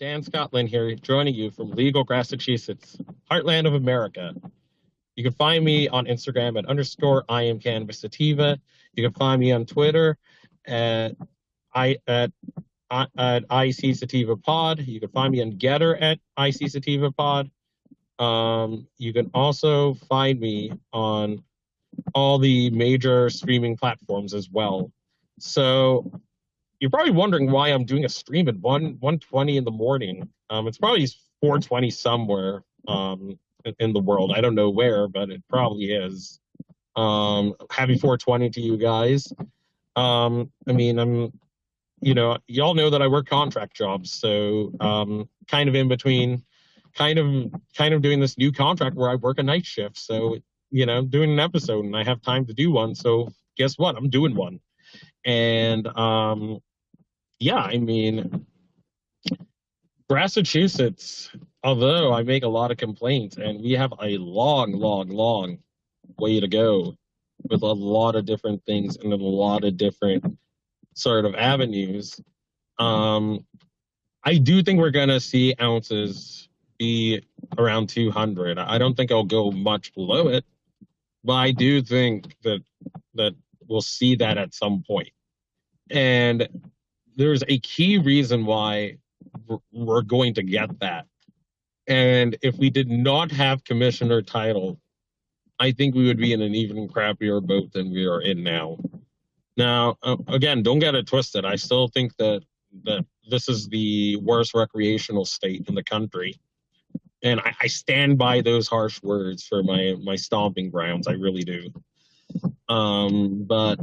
Dan Scotland here, joining you from legal Massachusetts, heartland of America. You can find me on Instagram at underscore I am cannabis sativa. You can find me on Twitter at I at at IC Sativa Pod. You can find me on Gettr at IC Sativa Pod. Um, you can also find me on all the major streaming platforms as well. So you're probably wondering why I'm doing a stream at one one twenty in the morning. Um, it's probably four twenty somewhere um, in the world. I don't know where, but it probably is. Um, happy 420 to you guys. Um, I mean, I'm, you know, y'all know that I work contract jobs, so um, kind of in between, kind of, kind of doing this new contract where I work a night shift. So, you know, doing an episode and I have time to do one. So guess what? I'm doing one, and um, yeah, I mean, Massachusetts, although I make a lot of complaints, and we have a long, long, long way to go with a lot of different things and a lot of different sort of avenues. Um, I do think we're going to see ounces be around 200. I don't think I'll go much below it, but I do think that that we'll see that at some point. And there's a key reason why we're going to get that. And if we did not have commissioner title, I think we would be in an even crappier boat than we are in now. Now, uh, again, don't get it twisted. I still think that that this is the worst recreational state in the country, and I, I stand by those harsh words for my my stomping grounds. I really do. Um, but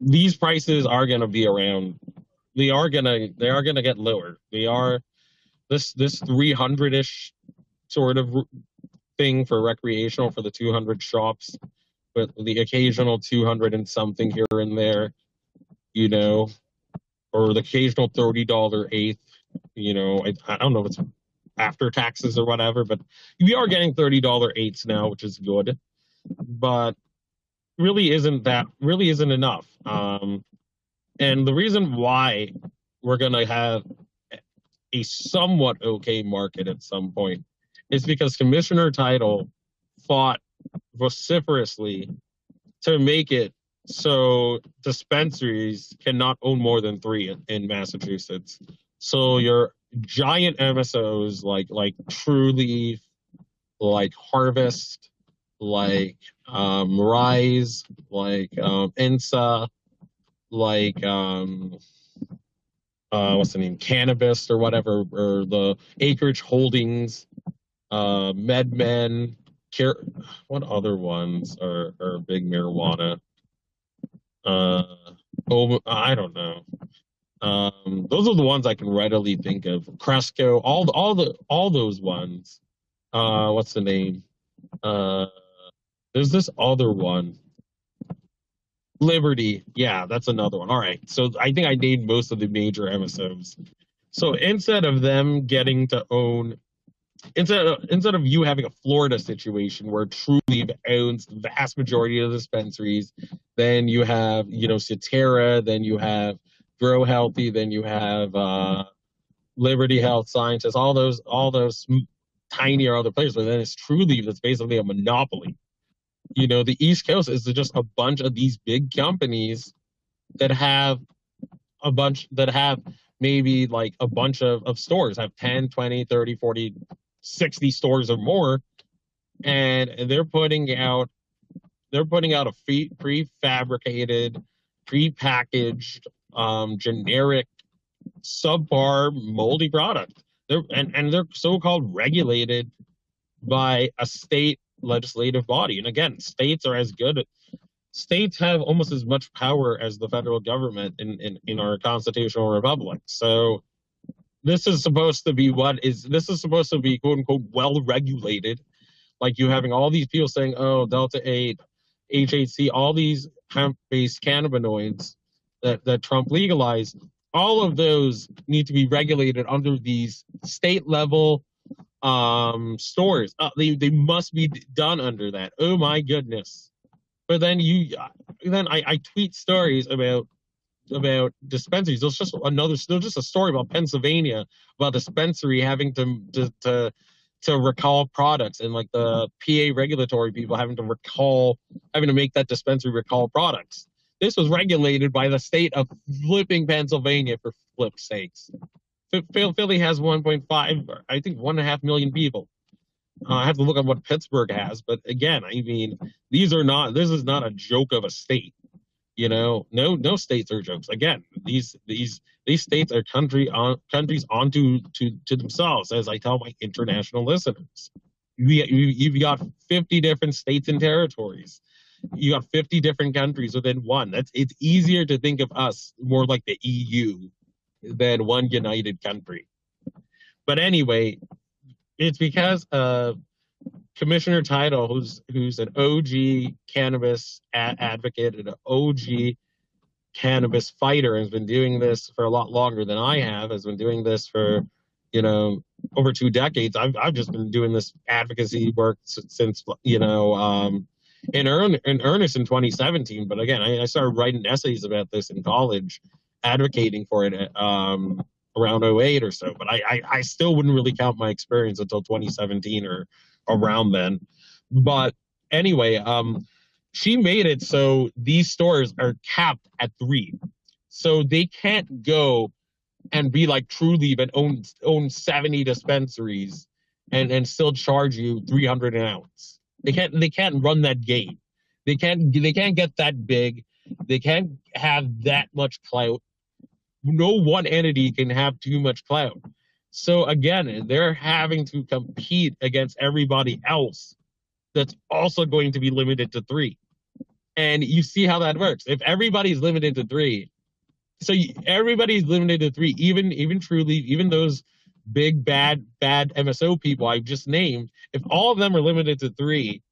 these prices are going to be around. They are gonna they are gonna get lower. They are this this 300 ish sort of thing for recreational for the 200 shops, but the occasional 200 and something here and there, you know, or the occasional $30 eighth, you know, I, I don't know if it's after taxes or whatever, but we are getting $30 eighths now, which is good, but really isn't that, really isn't enough. Um, and the reason why we're going to have a somewhat okay market at some point is because Commissioner Title fought vociferously to make it so dispensaries cannot own more than three in, in Massachusetts. So your giant MSOs like like Trulieve, like Harvest, like um, Rise, like um, INSA, like um, uh, what's the name, Cannabis or whatever, or the Acreage Holdings, uh, MedMen, Care, what other ones are, are big marijuana? Uh, oh, I don't know. Um, those are the ones I can readily think of. Cresco, all all the all those ones. Uh, what's the name? Uh, there's this other one. Liberty, yeah, that's another one. All right, so I think I named most of the major MSOs. So instead of them getting to own instead of, instead of you having a Florida situation where Trulieve owns the vast majority of the dispensaries, then you have you know Surterra, then you have Grow Healthy, then you have uh, Liberty Health Sciences, all those all those tinier other players, but then it's Trulieve that's basically a monopoly. You know, the East Coast is just a bunch of these big companies that have a bunch that have maybe like a bunch of, of stores have 10 20 30 40 60 stores or more and they're putting out they're putting out a pre- prefabricated prepackaged um, generic subpar moldy product. They're and, and they're so-called regulated by a state legislative body. And again states are as good states have almost as much power as the federal government in, in, in our constitutional republic. So this is supposed to be what is this is supposed to be quote unquote well regulated. Like you having all these people saying oh delta 8 hhc all these hemp based cannabinoids that, that trump legalized all of those need to be regulated under these state level um stores uh, they, they must be done under that oh my goodness but then you then I, I tweet stories about about dispensaries. There's just another. There's just a story about Pennsylvania about dispensary having to to to, to recall products and like the PA regulatory people having to recall having to make that dispensary recall products. This was regulated by the state of flipping Pennsylvania for flip sakes. Philly has 1.5, I think one and a half million people. Uh, I have to look at what Pittsburgh has, but again, I mean, these are not. This is not a joke of a state. You know, no no states are jokes. Again, these these these states are country on countries onto to to themselves, as I tell my international listeners. You, you've got 50 different states and territories. You got 50 different countries within one. That's it's easier to think of us more like the EU than one united country. But anyway, it's because Commissioner Title, who's who's an OG cannabis advocate and an OG cannabis fighter, has been doing this for a lot longer than I have. Has been doing this for you know over two decades. I've I've just been doing this advocacy work since you know um, in earn in earnest in 2017. But again, I, I, started writing essays about this in college, advocating for it um, around 08 or so. But I, I I still wouldn't really count my experience until 2017 or around then. But anyway, um, she made it so these stores are capped at three. So they can't go and be like Trulieve and own own 70 dispensaries and, and still charge you 300 an ounce. They can't they can't run that game. They can't they can't get that big. They can't have that much clout. No one entity can have too much clout. So again, they're having to compete against everybody else that's also going to be limited to three. and you see how that works. If everybody's limited to three, so everybody's limited to three, even even Trulieve, even those big bad bad MSO people I've just named, if all of them are limited to three,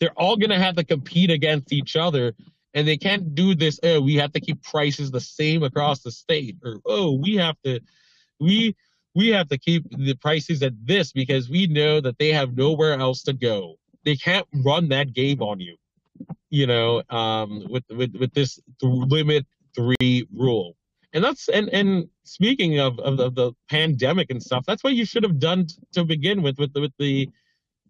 they're all gonna have to compete against each other. And they can't do this, oh, we have to keep prices the same across the state, or oh, we have to we we have to keep the prices at this because we know that they have nowhere else to go. They can't run that game on you, you know, um, with with with this limit three rule. And that's and and speaking of, of the, the pandemic and stuff, that's what you should have done to begin with with with the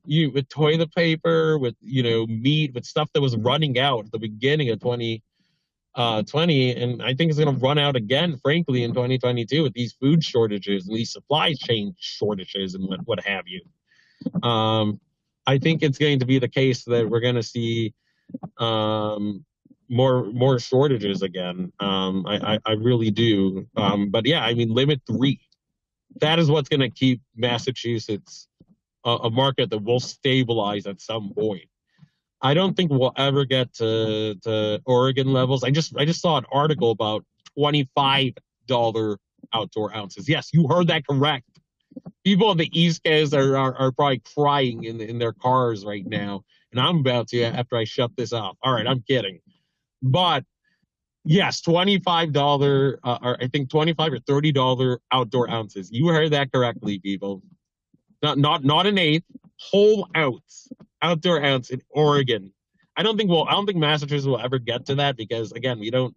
you with toilet paper, with you know meat, with stuff that was running out at the beginning of 2020, uh, 20, and I think it's going to run out again, frankly, in 2022 with these food shortages these supply chain shortages and what, what have you. Um, I think it's going to be the case that we're going to see um, more more shortages again. Um, I, I, I really do. Um, but yeah, I mean, limit three. That is what's going to keep Massachusetts a, a market that will stabilize at some point. I don't think we'll ever get to to Oregon levels. I just I just saw an article about twenty five dollar outdoor ounces. Yes, you heard that correct. People on the East Coast are, are, are probably crying in in their cars right now, and I'm about to after I shut this off. All right, I'm kidding, but yes, twenty five dollar uh, or I think twenty five or thirty dollar outdoor ounces. You heard that correctly, people. Not not not an eighth, whole ounce outdoor ounce in Oregon. I don't think we'll. I don't think Massachusetts will ever get to that because again, we don't.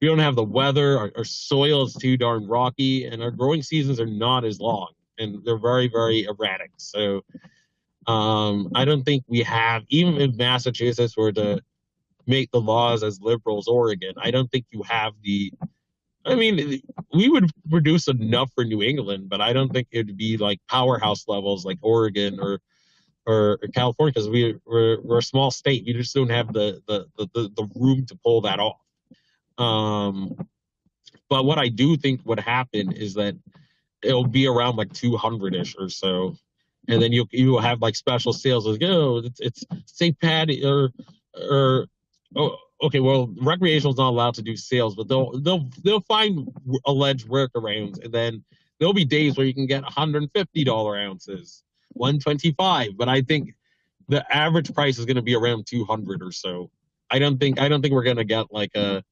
We don't have the weather. Our, our soil is too darn rocky, and our growing seasons are not as long, and they're very, very erratic. So, um, I don't think we have. Even if Massachusetts were to make the laws as liberal as Oregon, I don't think you have the I mean, we would produce enough for New England, but I don't think it would be like powerhouse levels like Oregon or or California because we we're, we're a small state. We just don't have the the, the the room to pull that off. Um, but what I do think would happen is that it'll be around like 200 ish or so, and then you you will have like special sales like oh it's it's St. Patty or or oh okay well recreational is not allowed to do sales, but they'll they'll they'll find alleged workarounds, and then there'll be days where you can get 150 dollar ounces 125, but I think the average price is going to be around 200 or so. I don't think I don't think we're going to get like a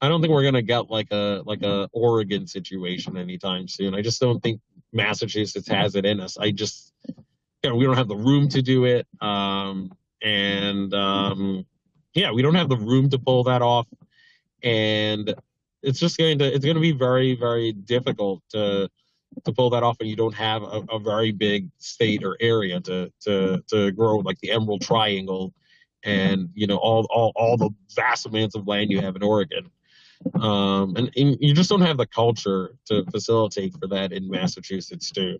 I don't think we're going to get like a like a Oregon situation anytime soon. I just don't think Massachusetts has it in us. I just you know, we don't have the room to do it. Um, and um, yeah, we don't have the room to pull that off. And it's just going to it's going to be very very difficult to to pull that off and you don't have a, a, very big state or area to to to grow like the emerald triangle and you know all all, all the vast amounts of land you have in oregon. Um, and, and, you just don't have the culture to facilitate for that in massachusetts too.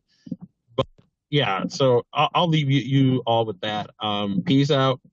Yeah so i'll, I'll leave you, you all with that. Um, peace out